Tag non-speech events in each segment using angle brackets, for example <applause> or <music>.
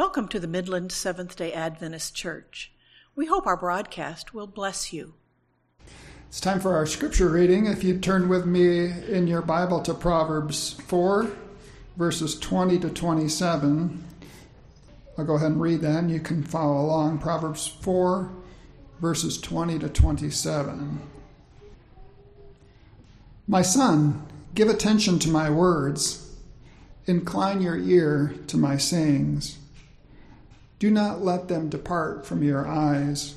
Welcome to the Midland Seventh day Adventist Church. We hope our broadcast will bless you. It's time for our scripture reading. If you turn with me in your Bible to Proverbs 4, verses 20 to 27, I'll go ahead and read that and you can follow along. Proverbs 4, verses 20 to 27. My son, give attention to my words, incline your ear to my sayings. Do not let them depart from your eyes.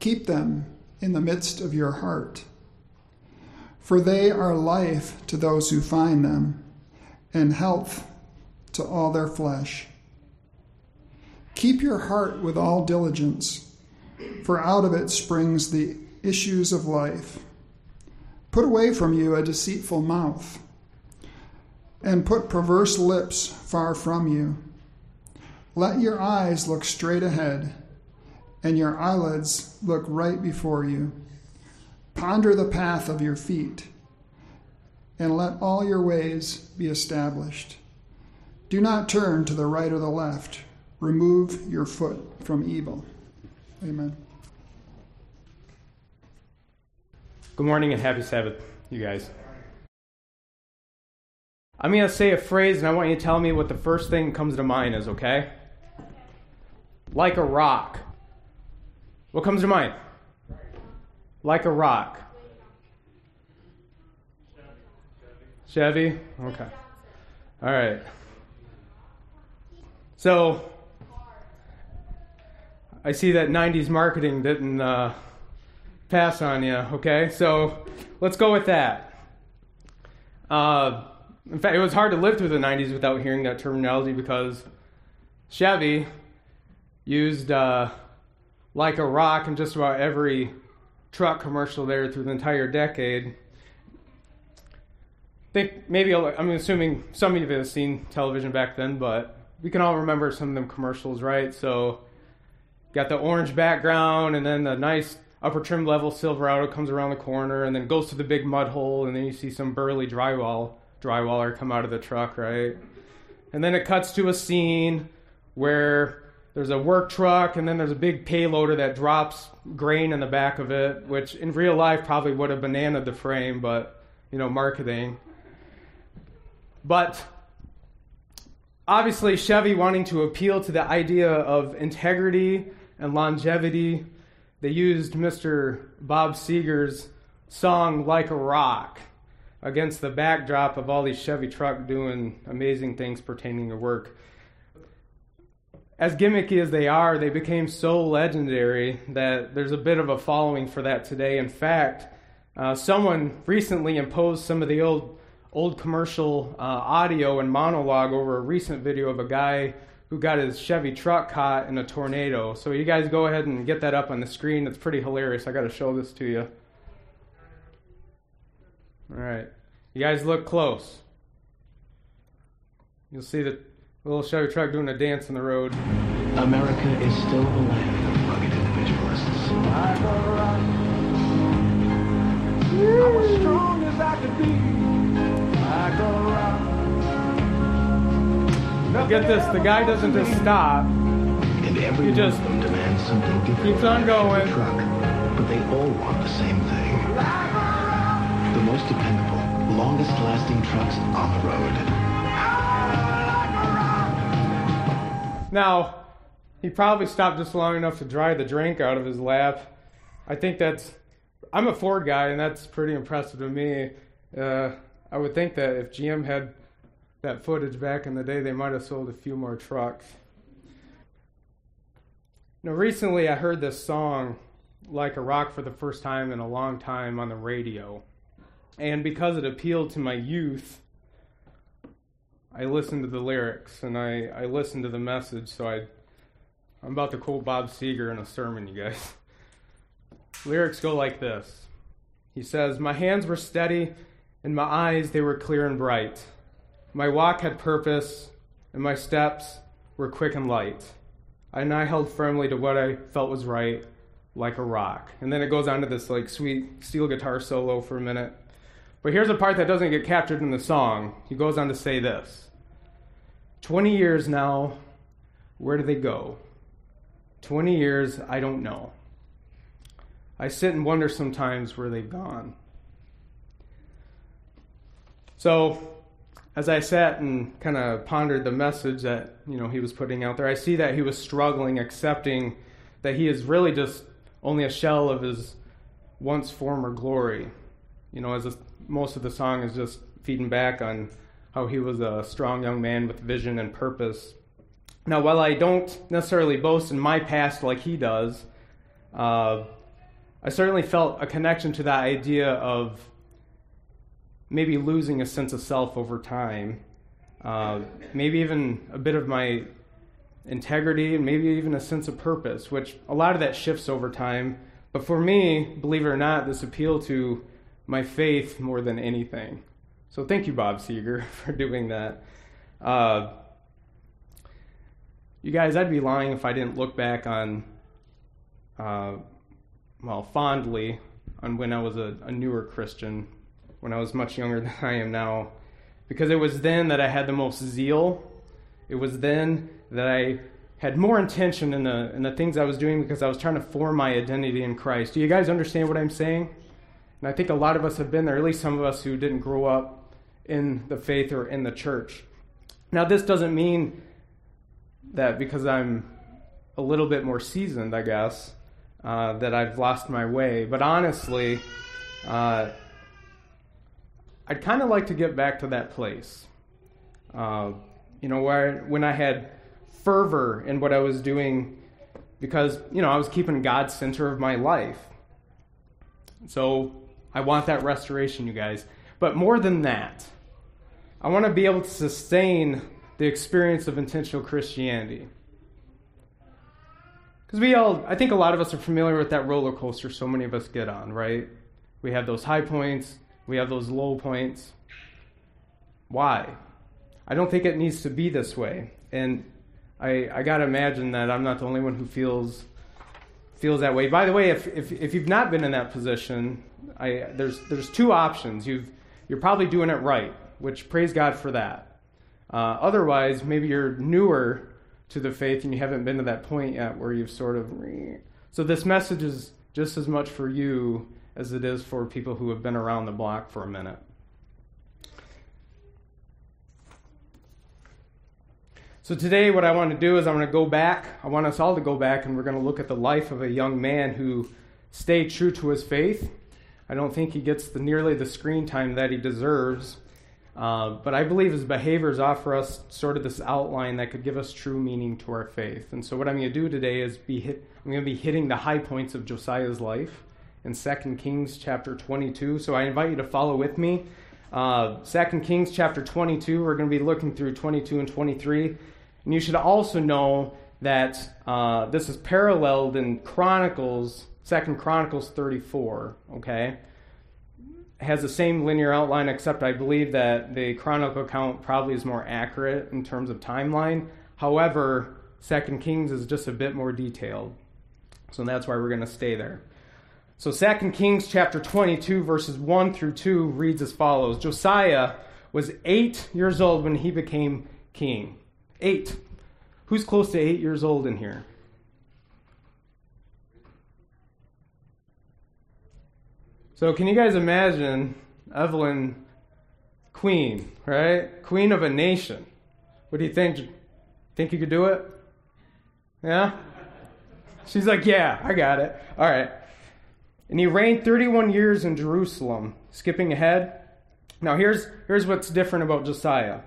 Keep them in the midst of your heart, for they are life to those who find them, and health to all their flesh. Keep your heart with all diligence, for out of it springs the issues of life. Put away from you a deceitful mouth, and put perverse lips far from you. Let your eyes look straight ahead, and your eyelids look right before you. Ponder the path of your feet, and let all your ways be established. Do not turn to the right or the left. Remove your foot from evil. Amen. Good morning and happy Sabbath, you guys. I'm going to say a phrase and I want you to tell me what the first thing comes to mind is, okay? Like a rock. What comes to mind? Like a rock. Chevy? Okay. All right. So, I see that 90s marketing didn't uh, pass on you, okay? So, let's go with that. Uh, in fact, it was hard to live through the 90s without hearing that terminology because Chevy used uh, like a rock in just about every truck commercial there through the entire decade. Think maybe I'm assuming some of you have seen television back then, but we can all remember some of them commercials, right? So, got the orange background, and then the nice upper trim level Silverado comes around the corner, and then goes to the big mud hole, and then you see some burly drywall drywaller come out of the truck, right? And then it cuts to a scene where there's a work truck and then there's a big payloader that drops grain in the back of it, which in real life probably would have bananaed the frame, but you know, marketing. But obviously, Chevy wanting to appeal to the idea of integrity and longevity, they used Mr. Bob Seger's song Like a Rock against the backdrop of all these Chevy truck doing amazing things pertaining to work as gimmicky as they are, they became so legendary that there's a bit of a following for that today. In fact, uh, someone recently imposed some of the old old commercial uh, audio and monologue over a recent video of a guy who got his Chevy truck caught in a tornado. So you guys go ahead and get that up on the screen. It's pretty hilarious. I got to show this to you. All right, you guys look close. You'll see that little Chevy truck doing a dance in the road. America is still the land of rugged individualists. I'm as strong as I could be. I go around. Get this, the guy doesn't just stop. And every He one just of them demands something different keeps on going. Chevy truck, but they all want the same thing. The most dependable, longest lasting trucks on the road. Now, he probably stopped just long enough to dry the drink out of his lap. I think that's. I'm a Ford guy, and that's pretty impressive to me. Uh, I would think that if GM had that footage back in the day, they might have sold a few more trucks. Now, recently I heard this song, Like a Rock, for the first time in a long time on the radio. And because it appealed to my youth, I listened to the lyrics and I, I listened to the message, so I, I'm about to quote Bob Seger in a sermon, you guys. <laughs> lyrics go like this He says, My hands were steady, and my eyes, they were clear and bright. My walk had purpose, and my steps were quick and light. And I held firmly to what I felt was right, like a rock. And then it goes on to this like sweet steel guitar solo for a minute. But here's a part that doesn't get captured in the song. He goes on to say this 20 years now, Where do they go? 20 years, I don't know. I sit and wonder sometimes where they've gone. So, as I sat and kind of pondered the message that you know he was putting out there, I see that he was struggling accepting that he is really just only a shell of his once former glory. You know, as a, most of the song is just feeding back on how he was a strong young man with vision and purpose. Now, while I don't necessarily boast in my past like he does, uh, I certainly felt a connection to that idea of maybe losing a sense of self over time, uh, maybe even a bit of my integrity, and maybe even a sense of purpose, which a lot of that shifts over time. But for me, believe it or not, this appealed to my faith more than anything. So thank you, Bob Seger, <laughs> for doing that. Uh, you guys, I'd be lying if I didn't look back on, uh, well, fondly on when I was a, a newer Christian, when I was much younger <laughs> than I am now, because it was then that I had the most zeal. It was then that I had more intention in the in the things I was doing because I was trying to form my identity in Christ. Do you guys understand what I'm saying? And I think a lot of us have been there, at least some of us who didn't grow up in the faith or in the church. Now, this doesn't mean that because I'm a little bit more seasoned, I guess, uh, that I've lost my way. But honestly, uh, I'd kind of like to get back to that place. Uh, you know, where when I had fervor in what I was doing because, you know, I was keeping God center of my life. So I want that restoration, you guys. But more than that, I want to be able to sustain the experience of intentional Christianity. Because we all, I think a lot of us are familiar with that roller coaster so many of us get on, right? We have those high points, we have those low points. Why? I don't think it needs to be this way. And I, I got to imagine that I'm not the only one who feels feels that way. By the way, if, if, if you've not been in that position, I, there's, there's two options. You've, you're probably doing it right, which praise God for that. Uh, otherwise, maybe you're newer to the faith and you haven't been to that point yet where you've sort of. So, this message is just as much for you as it is for people who have been around the block for a minute. So today, what I want to do is I want to go back. I want us all to go back, and we're going to look at the life of a young man who stayed true to his faith. I don't think he gets the, nearly the screen time that he deserves, uh, but I believe his behaviors offer us sort of this outline that could give us true meaning to our faith. And so, what I'm going to do today is be hit, I'm going to be hitting the high points of Josiah's life in 2 Kings chapter 22. So I invite you to follow with me. Uh, 2 Kings chapter 22, we're going to be looking through 22 and 23. And you should also know that uh, this is paralleled in Chronicles, Second Chronicles 34, okay? Has the same linear outline, except I believe that the Chronicle account probably is more accurate in terms of timeline. However, Second Kings is just a bit more detailed. So that's why we're going to stay there. So 2 Kings chapter 22, verses 1 through 2 reads as follows Josiah was eight years old when he became king. Eight. Who's close to eight years old in here? So, can you guys imagine Evelyn, queen, right? Queen of a nation. What do you think? Think you could do it? Yeah? She's like, yeah, I got it. All right. And he reigned 31 years in Jerusalem. Skipping ahead. Now, here's, here's what's different about Josiah.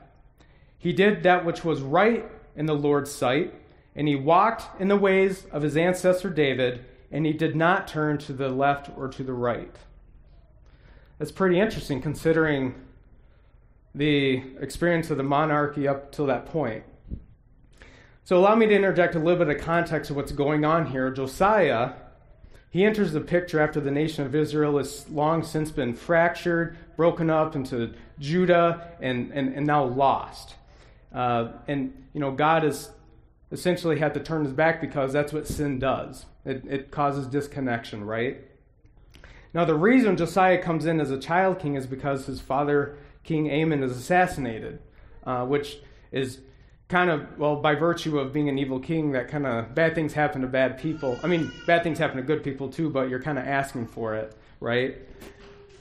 He did that which was right in the Lord's sight, and he walked in the ways of his ancestor David, and he did not turn to the left or to the right. That's pretty interesting considering the experience of the monarchy up till that point. So, allow me to interject a little bit of context of what's going on here. Josiah, he enters the picture after the nation of Israel has long since been fractured, broken up into Judah, and, and, and now lost. Uh, and, you know, God has essentially had to turn his back because that's what sin does. It, it causes disconnection, right? Now, the reason Josiah comes in as a child king is because his father, King Amon, is assassinated, uh, which is kind of, well, by virtue of being an evil king, that kind of bad things happen to bad people. I mean, bad things happen to good people too, but you're kind of asking for it, right?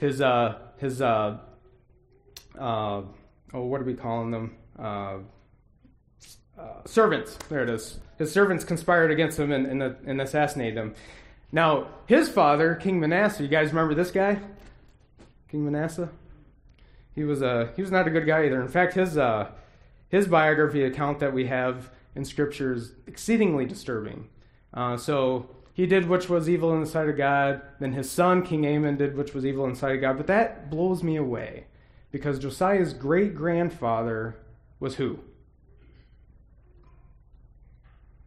His, uh, his, uh, uh, oh, what are we calling them? Uh, uh, servants. There it is. His servants conspired against him and, and, and assassinated him. Now, his father, King Manasseh, you guys remember this guy? King Manasseh? He was a he was not a good guy either. In fact, his uh, his biography account that we have in Scripture is exceedingly disturbing. Uh, so he did which was evil in the sight of God. Then his son King Amon did which was evil in the sight of God. But that blows me away because Josiah's great grandfather was who?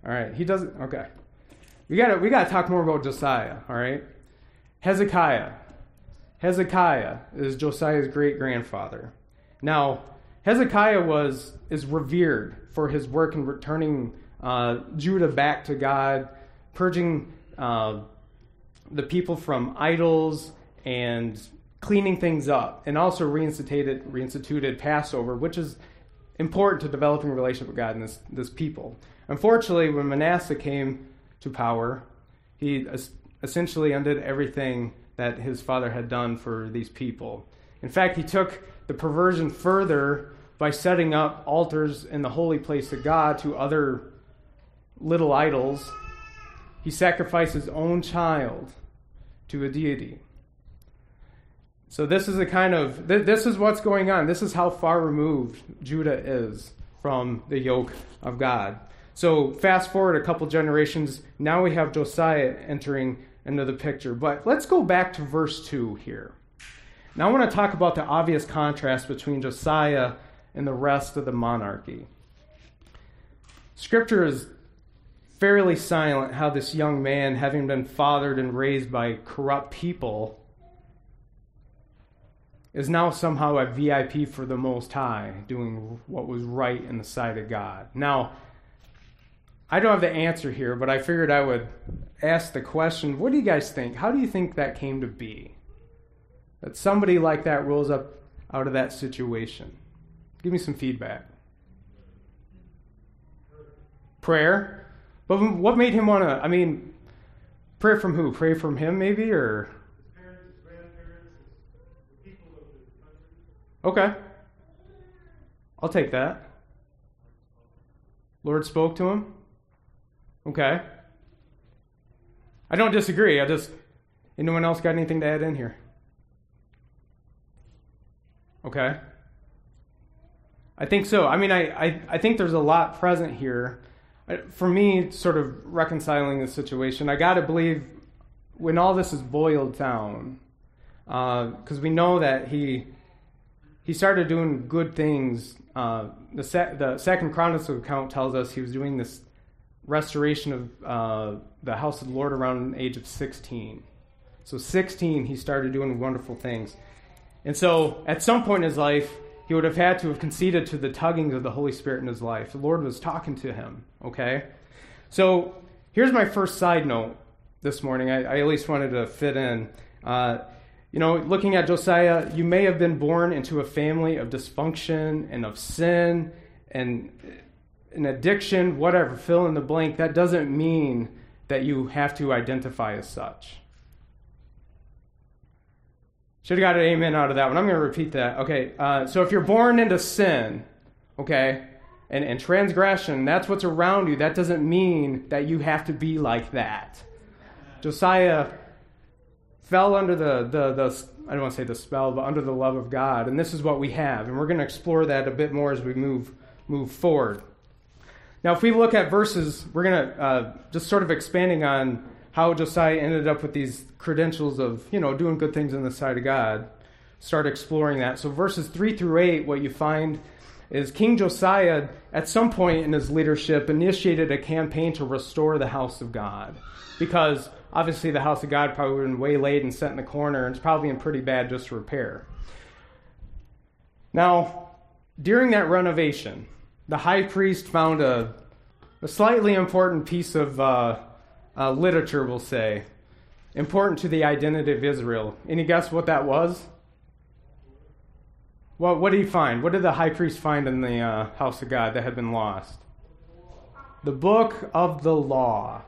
All right, he doesn't. Okay, we got to we got to talk more about Josiah. All right, Hezekiah. Hezekiah is Josiah's great grandfather. Now, Hezekiah was is revered for his work in returning uh, Judah back to God, purging uh, the people from idols and cleaning things up, and also reinstituted reinstituted Passover, which is important to developing a relationship with God and this this people. Unfortunately, when Manasseh came to power, he essentially undid everything that his father had done for these people. In fact, he took the perversion further by setting up altars in the holy place of God to other little idols. He sacrificed his own child to a deity. So this is a kind of this is what's going on. This is how far removed Judah is from the yoke of God. So fast forward a couple generations, now we have Josiah entering into the picture. But let's go back to verse 2 here. Now I want to talk about the obvious contrast between Josiah and the rest of the monarchy. Scripture is fairly silent how this young man, having been fathered and raised by corrupt people, is now somehow a VIP for the Most High, doing what was right in the sight of God. Now, I don't have the answer here, but I figured I would ask the question what do you guys think? How do you think that came to be? That somebody like that rose up out of that situation? Give me some feedback. Prayer? But what made him want to? I mean, prayer from who? Pray from him, maybe? Or. Okay. I'll take that. Lord spoke to him. Okay. I don't disagree. I just. Anyone else got anything to add in here? Okay. I think so. I mean, I, I, I think there's a lot present here. For me, sort of reconciling the situation, I got to believe when all this is boiled down, because uh, we know that he he started doing good things. Uh, the, se- the Second Chronicles account tells us he was doing this restoration of uh, the house of the Lord around the age of 16. So, 16, he started doing wonderful things. And so, at some point in his life, he would have had to have conceded to the tuggings of the Holy Spirit in his life. The Lord was talking to him, okay? So, here's my first side note this morning. I, I at least wanted to fit in. Uh, you know, looking at Josiah, you may have been born into a family of dysfunction and of sin and an addiction, whatever, fill in the blank, that doesn't mean that you have to identify as such. Should have got an amen out of that one. I'm going to repeat that. Okay, uh, so if you're born into sin, okay, and, and transgression, that's what's around you, that doesn't mean that you have to be like that. Josiah fell under the, the, the I don't want to say the spell, but under the love of God, and this is what we have. And we're going to explore that a bit more as we move, move forward. Now, if we look at verses, we're going to uh, just sort of expanding on how Josiah ended up with these credentials of, you know, doing good things in the sight of God. Start exploring that. So, verses 3 through 8, what you find is King Josiah, at some point in his leadership, initiated a campaign to restore the house of God. Because obviously, the house of God probably been waylaid and set in the corner, and it's probably in pretty bad disrepair. Now, during that renovation, the high priest found a, a slightly important piece of uh, uh, literature, we'll say, important to the identity of Israel. Any guess what that was? What, what did he find? What did the high priest find in the uh, house of God that had been lost? The book of the law.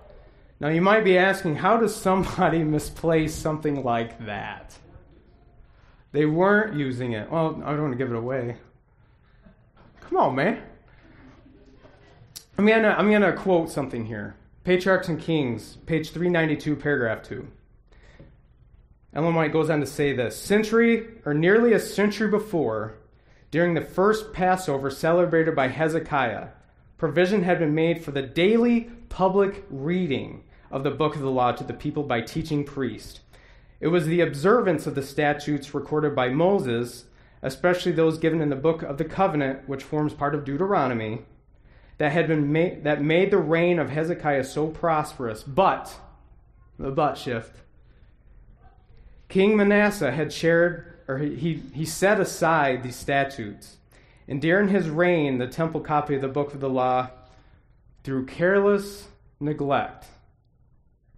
Now, you might be asking, how does somebody <laughs> misplace something like that? They weren't using it. Well, I don't want to give it away. Come on, man. I'm gonna, I'm gonna quote something here. Patriarchs and Kings, page 392, paragraph 2. Ellen White goes on to say this century or nearly a century before, during the first Passover celebrated by Hezekiah, provision had been made for the daily public reading of the book of the law to the people by teaching priests. It was the observance of the statutes recorded by Moses, especially those given in the book of the covenant, which forms part of Deuteronomy, that had been made, that made the reign of Hezekiah so prosperous. But the butt shift. King Manasseh had shared or he, he set aside these statutes. And during his reign, the temple copy of the book of the law, through careless neglect,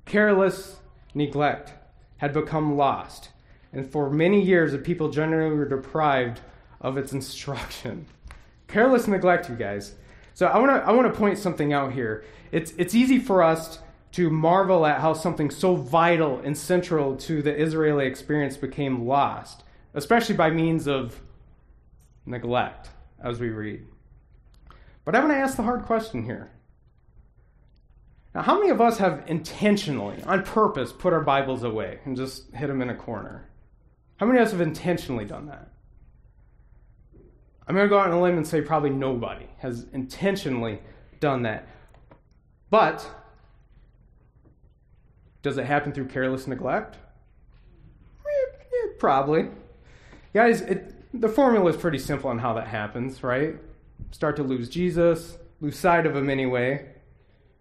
careless neglect, had become lost. And for many years, the people generally were deprived of its instruction. <laughs> Careless neglect, you guys. So I want to I want to point something out here. It's it's easy for us to marvel at how something so vital and central to the Israeli experience became lost, especially by means of neglect, as we read. But I want to ask the hard question here. Now, how many of us have intentionally, on purpose, put our Bibles away and just hid them in a corner? How many of us have intentionally done that? I'm going to go out on a limb and say probably nobody has intentionally done that. But does it happen through careless neglect? Yeah, probably. Guys, it, the formula is pretty simple on how that happens, right? Start to lose Jesus, lose sight of him anyway.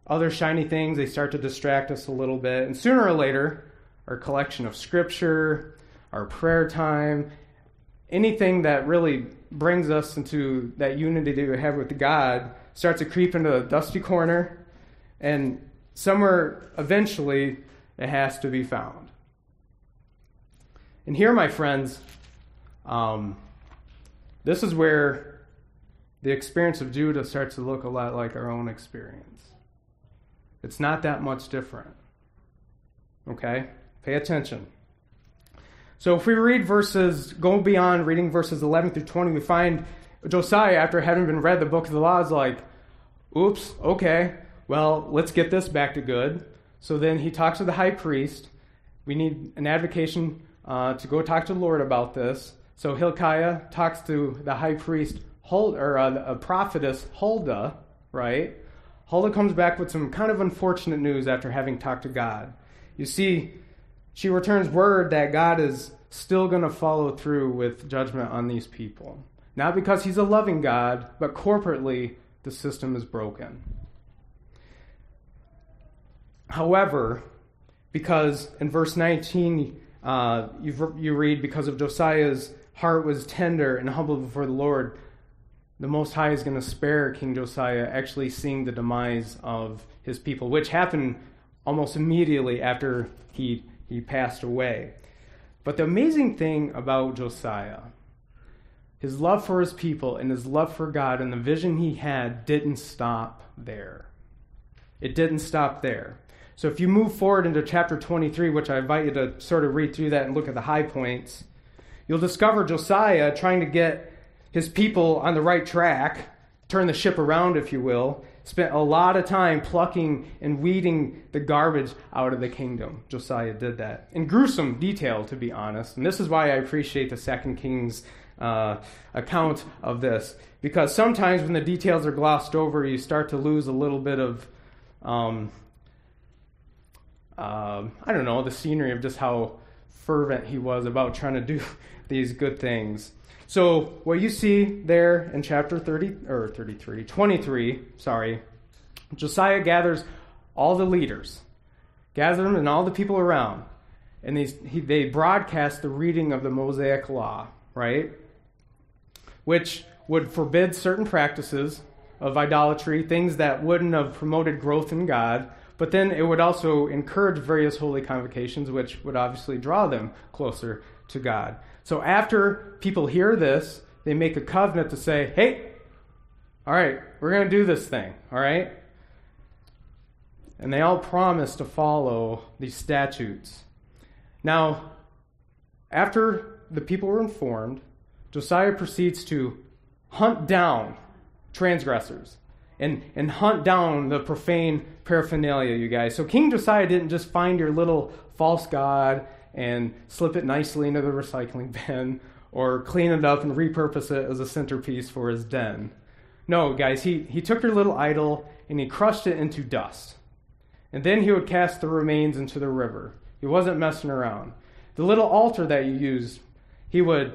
Other shiny things, they start to distract us a little bit. And sooner or later, our collection of scripture, our prayer time, anything that really brings us into that unity that we have with God starts to creep into the dusty corner. And somewhere eventually it has to be found. And here, my friends, um, this is where the experience of Judah starts to look a lot like our own experience. It's not that much different. Okay? Pay attention. So if we read verses, go beyond reading verses 11 through 20, we find Josiah, after having been read the book of the law, is like, oops, okay, well, let's get this back to good. So then he talks to the high priest. We need an advocation uh, to go talk to the Lord about this. So Hilkiah talks to the high priest, Hul- or uh, a prophetess, Huldah, right? Huldah comes back with some kind of unfortunate news after having talked to God. You see, she returns word that God is still going to follow through with judgment on these people. Not because he's a loving God, but corporately, the system is broken. However, because in verse 19, uh, you read, because of Josiah's heart was tender and humble before the Lord, the Most High is going to spare King Josiah actually seeing the demise of his people, which happened almost immediately after he, he passed away. But the amazing thing about Josiah, his love for his people and his love for God and the vision he had didn't stop there. It didn't stop there. So if you move forward into chapter 23, which I invite you to sort of read through that and look at the high points, you'll discover Josiah trying to get his people on the right track, turn the ship around, if you will, spent a lot of time plucking and weeding the garbage out of the kingdom. Josiah did that in gruesome detail, to be honest. And this is why I appreciate the Second Kings uh, account of this, because sometimes when the details are glossed over, you start to lose a little bit of. Um, um, I don't know, the scenery of just how fervent he was about trying to do <laughs> these good things. So, what you see there in chapter 30 or 33, 23, sorry, Josiah gathers all the leaders, gathers them and all the people around, and these, he, they broadcast the reading of the Mosaic Law, right? Which would forbid certain practices of idolatry, things that wouldn't have promoted growth in God, but then it would also encourage various holy convocations, which would obviously draw them closer to God. So after people hear this, they make a covenant to say, hey, all right, we're going to do this thing, all right? And they all promise to follow these statutes. Now, after the people were informed, Josiah proceeds to hunt down transgressors and, and hunt down the profane paraphernalia, you guys. So King Josiah didn't just find your little false god and slip it nicely into the recycling <laughs> bin or clean it up and repurpose it as a centerpiece for his den. No, guys, he, he took your little idol and he crushed it into dust. And then he would cast the remains into the river. He wasn't messing around. The little altar that you used, he would,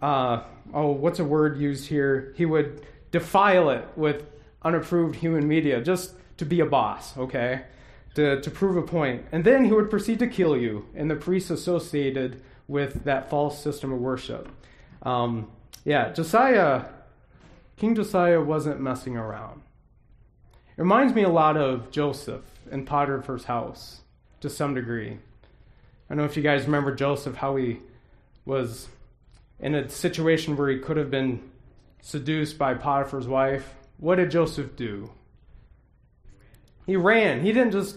uh, oh, what's a word used here? He would defile it with unapproved human media just to be a boss, okay? To, to prove a point. And then he would proceed to kill you and the priests associated with that false system of worship. Um, yeah, Josiah, King Josiah wasn't messing around. It reminds me a lot of Joseph in Potiphar's house to some degree. I don't know if you guys remember Joseph, how he was in a situation where he could have been seduced by Potiphar's wife. What did Joseph do? He ran. He didn't just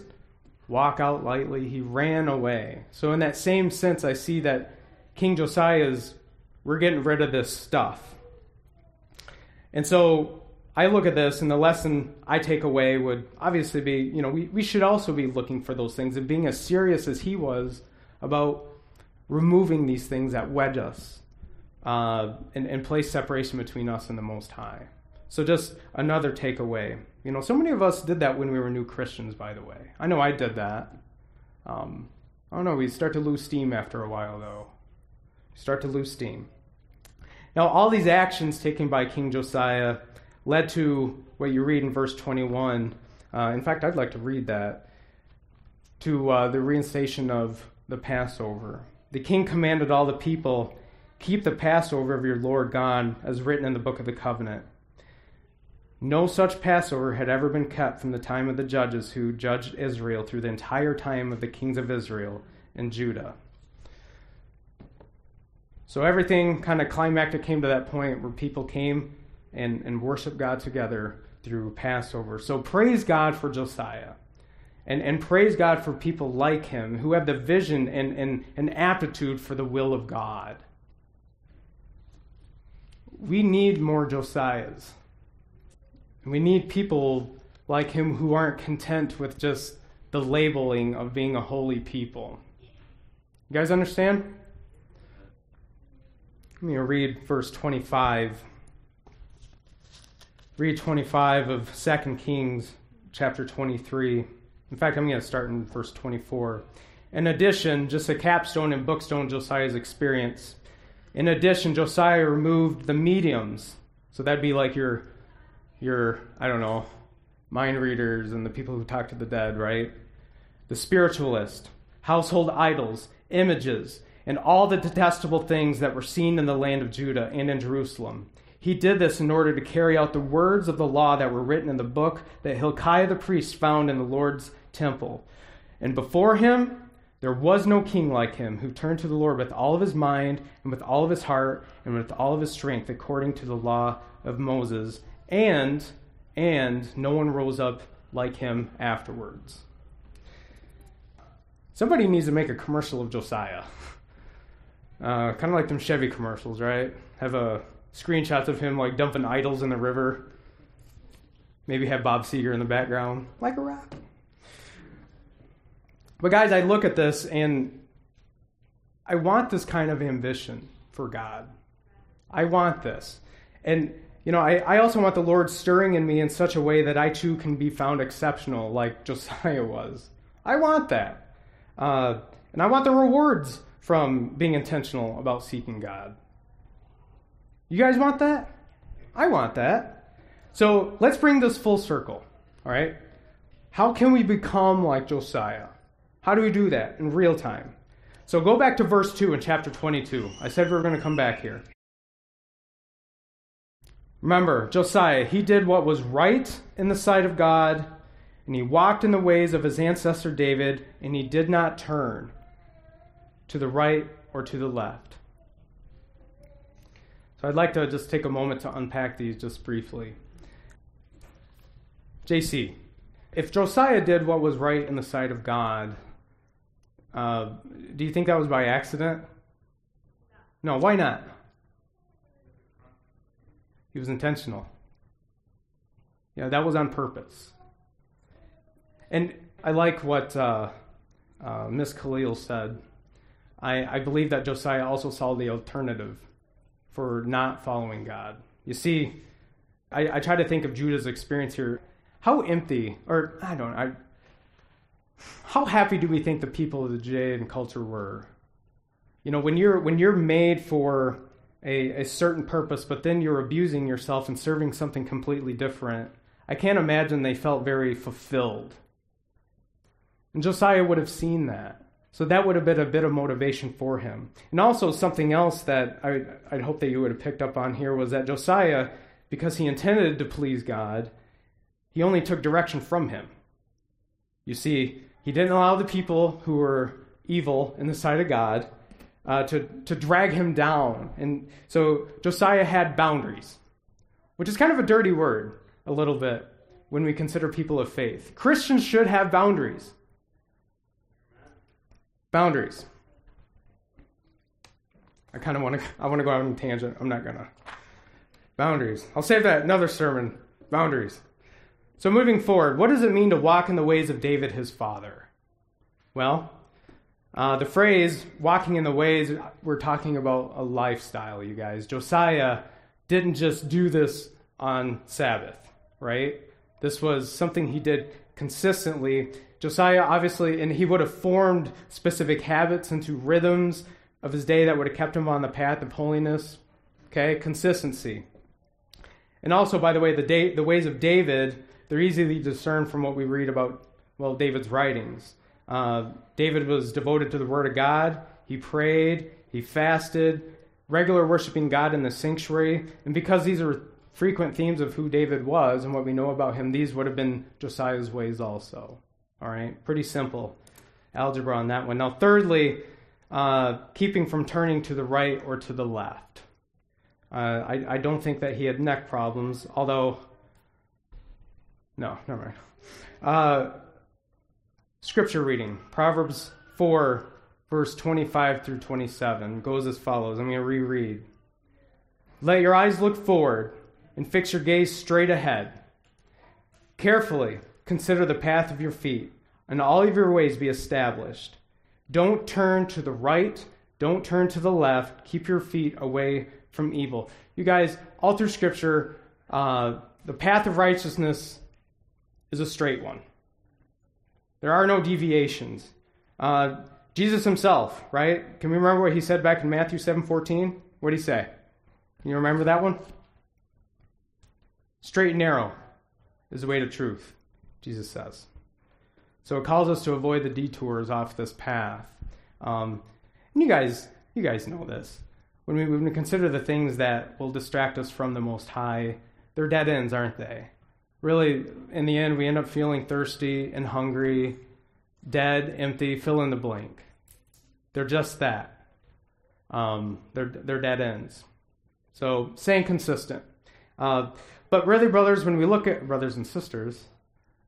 walk out lightly, he ran away. So, in that same sense, I see that King Josiah's, we're getting rid of this stuff. And so, I look at this, and the lesson I take away would obviously be you know, we, we should also be looking for those things and being as serious as he was about removing these things that wedge us uh, and, and place separation between us and the Most High. So, just another takeaway. You know, so many of us did that when we were new Christians, by the way. I know I did that. Um, I don't know, we start to lose steam after a while, though. start to lose steam. Now, all these actions taken by King Josiah led to what you read in verse 21. Uh, in fact, I'd like to read that to uh, the reinstation of the Passover. The king commanded all the people, Keep the Passover of your Lord God, as written in the book of the covenant. No such Passover had ever been kept from the time of the judges who judged Israel through the entire time of the kings of Israel and Judah. So everything kind of climactic came to that point where people came and, and worshiped God together through Passover. So praise God for Josiah. And, and praise God for people like him who have the vision and, and, and aptitude for the will of God. We need more Josiahs. And we need people like him who aren't content with just the labeling of being a holy people. You guys understand? Let me read verse 25. Read 25 of 2 Kings chapter 23. In fact, I'm going to start in verse 24. In addition, just a capstone and bookstone Josiah's experience. In addition, Josiah removed the mediums. So that'd be like your your, I don't know, mind readers and the people who talk to the dead, right? The spiritualist, household idols, images, and all the detestable things that were seen in the land of Judah and in Jerusalem. He did this in order to carry out the words of the law that were written in the book that Hilkiah the priest found in the Lord's temple. And before him, there was no king like him who turned to the Lord with all of his mind and with all of his heart and with all of his strength according to the law of Moses and and no one rose up like him afterwards. Somebody needs to make a commercial of Josiah. <laughs> Uh, kind of like them Chevy commercials, right? Have a screenshots of him like dumping idols in the river. Maybe have Bob Seger in the background, like a rap. But guys, I look at this and I want this kind of ambition for God. I want this. And you know, I, I also want the Lord stirring in me in such a way that I too can be found exceptional like <laughs> Josiah was. I want that. Uh, and I want the rewards from being intentional about seeking God. You guys want that? I want that. So let's bring this full circle, all right? How can we become like Josiah? How do we do that in real time? So go back to verse 2 in chapter 22. I said we were going to come back here. Remember, Josiah, he did what was right in the sight of God, and he walked in the ways of his ancestor David, and he did not turn to the right or to the left. So I'd like to just take a moment to unpack these just briefly. JC, if Josiah did what was right in the sight of God, uh, do you think that was by accident? No, why not? He was intentional. Yeah, that was on purpose. And I like what uh, uh, Miss Khalil said. I, I believe that Josiah also saw the alternative for not following God. You see, I, I try to think of Judah's experience here. How empty, or I don't know, I, how happy do we think the people of the Judean culture were? You know, when you're when you're made for a, a certain purpose, but then you're abusing yourself and serving something completely different, I can't imagine they felt very fulfilled. And Josiah would have seen that. So that would have been a bit of motivation for him. And also, something else that I, I'd hope that you would have picked up on here was that Josiah, because he intended to please God, he only took direction from him. You see, he didn't allow the people who were evil in the sight of God uh, to, to drag him down. And so Josiah had boundaries, which is kind of a dirty word, a little bit, when we consider people of faith. Christians should have boundaries. Boundaries. I kind of want to. I want to go out on a tangent. I'm not gonna. Boundaries. I'll save that another sermon. Boundaries. So moving forward, what does it mean to walk in the ways of David, his father? Well, uh, the phrase "walking in the ways," we're talking about a lifestyle, you guys. Josiah didn't just do this on Sabbath, right? This was something he did consistently Josiah, obviously, and he would have formed specific habits into rhythms of his day that would have kept him on the path of holiness. Okay, consistency. And also, by the way, the, day, the ways of David, they're easily discerned from what we read about, well, David's writings. Uh, David was devoted to the Word of God. He prayed, he fasted, regular worshiping God in the sanctuary. And because these are frequent themes of who David was and what we know about him, these would have been Josiah's ways also. All right, pretty simple algebra on that one. Now, thirdly, uh, keeping from turning to the right or to the left. Uh, I, I don't think that he had neck problems, although, no, never mind. Uh, scripture reading Proverbs 4, verse 25 through 27 goes as follows. I'm going to reread. Let your eyes look forward and fix your gaze straight ahead. Carefully Consider the path of your feet, and all of your ways be established. Don't turn to the right, don't turn to the left. Keep your feet away from evil. You guys, all through Scripture, uh, the path of righteousness is a straight one. There are no deviations. Uh, Jesus himself, right? Can we remember what he said back in Matthew 7:14? What did he say? Can you remember that one? Straight and narrow is the way to truth. Jesus says. So it calls us to avoid the detours off this path. Um, and you guys, you guys know this. When we, when we consider the things that will distract us from the Most High, they're dead ends, aren't they? Really, in the end, we end up feeling thirsty and hungry, dead, empty, fill in the blank. They're just that. Um, they're, they're dead ends. So, staying consistent. Uh, but really, brothers, when we look at brothers and sisters,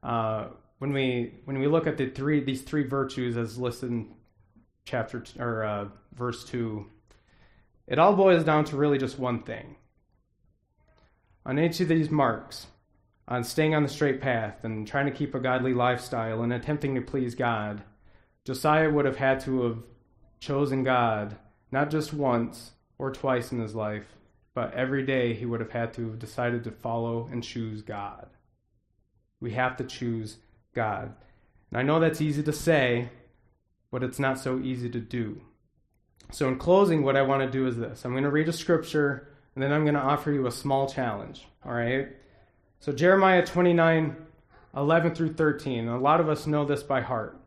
uh, when we when we look at the three these three virtues as listed in chapter t- or uh, verse two, it all boils down to really just one thing. On each of these marks, on staying on the straight path and trying to keep a godly lifestyle and attempting to please God, Josiah would have had to have chosen God not just once or twice in his life, but every day he would have had to have decided to follow and choose God. We have to choose God. And I know that's easy to say, but it's not so easy to do. So, in closing, what I want to do is this I'm going to read a scripture, and then I'm going to offer you a small challenge. All right? So, Jeremiah 29 11 through 13. A lot of us know this by heart.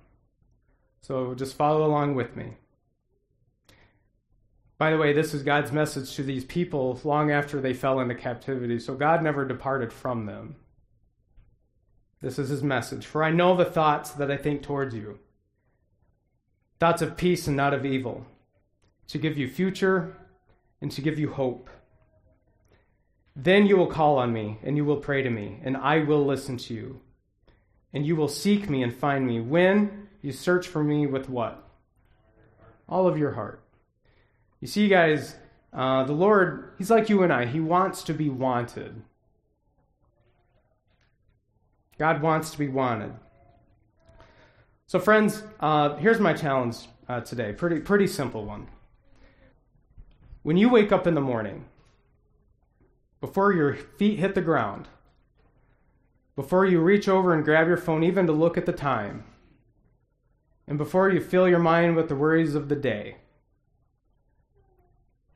So, just follow along with me. By the way, this is God's message to these people long after they fell into captivity. So, God never departed from them. This is his message. For I know the thoughts that I think towards you thoughts of peace and not of evil, to give you future and to give you hope. Then you will call on me, and you will pray to me, and I will listen to you. And you will seek me and find me when you search for me with what? All of your heart. You see, guys, uh, the Lord, He's like you and I. He wants to be wanted. God wants to be wanted. So, friends, uh, here's my challenge uh, today. Pretty, pretty simple one. When you wake up in the morning, before your feet hit the ground, before you reach over and grab your phone, even to look at the time, and before you fill your mind with the worries of the day,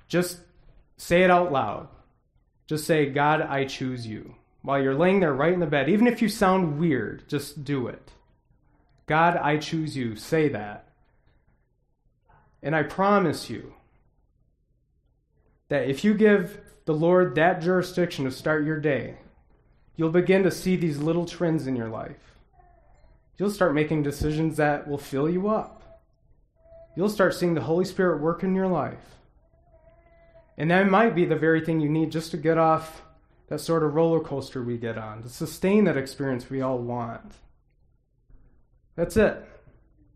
just say it out loud. Just say, God, I choose you. While you're laying there right in the bed, even if you sound weird, just do it. God, I choose you. Say that. And I promise you that if you give the Lord that jurisdiction to start your day, you'll begin to see these little trends in your life. You'll start making decisions that will fill you up. You'll start seeing the Holy Spirit work in your life. And that might be the very thing you need just to get off that sort of roller coaster we get on, to sustain that experience we all want. That's it.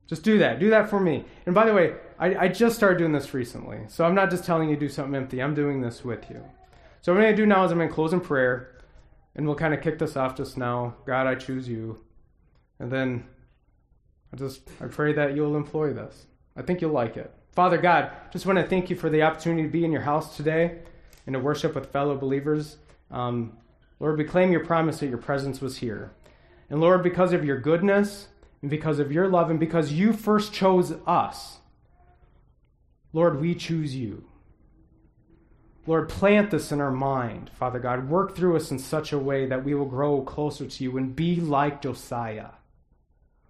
Just do that. Do that for me. And by the way, I, I just started doing this recently. So I'm not just telling you to do something empty. I'm doing this with you. So what I'm going to do now is I'm going to close in prayer, and we'll kind of kick this off just now. God, I choose you. And then I just I pray that you'll employ this. I think you'll like it. Father God, just want to thank you for the opportunity to be in your house today and to worship with fellow believers. Um, Lord, we claim your promise that your presence was here. And Lord, because of your goodness and because of your love and because you first chose us, Lord, we choose you. Lord, plant this in our mind, Father God. Work through us in such a way that we will grow closer to you and be like Josiah.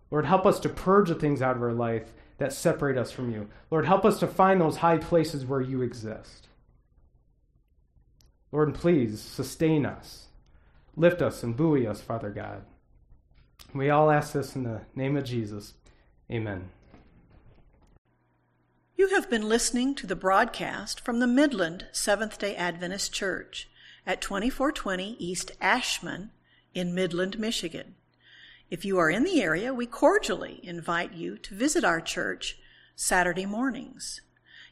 Lord, help us to purge the things out of our life that separate us from you. Lord, help us to find those high places where you exist. Lord, and please sustain us, lift us, and buoy us, Father God. We all ask this in the name of Jesus. Amen. You have been listening to the broadcast from the Midland Seventh day Adventist Church at 2420 East Ashman in Midland, Michigan. If you are in the area, we cordially invite you to visit our church Saturday mornings.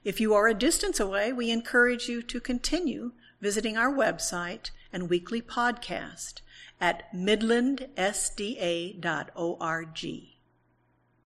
If you are a distance away, we encourage you to continue visiting our website and weekly podcast at midlandsda.org.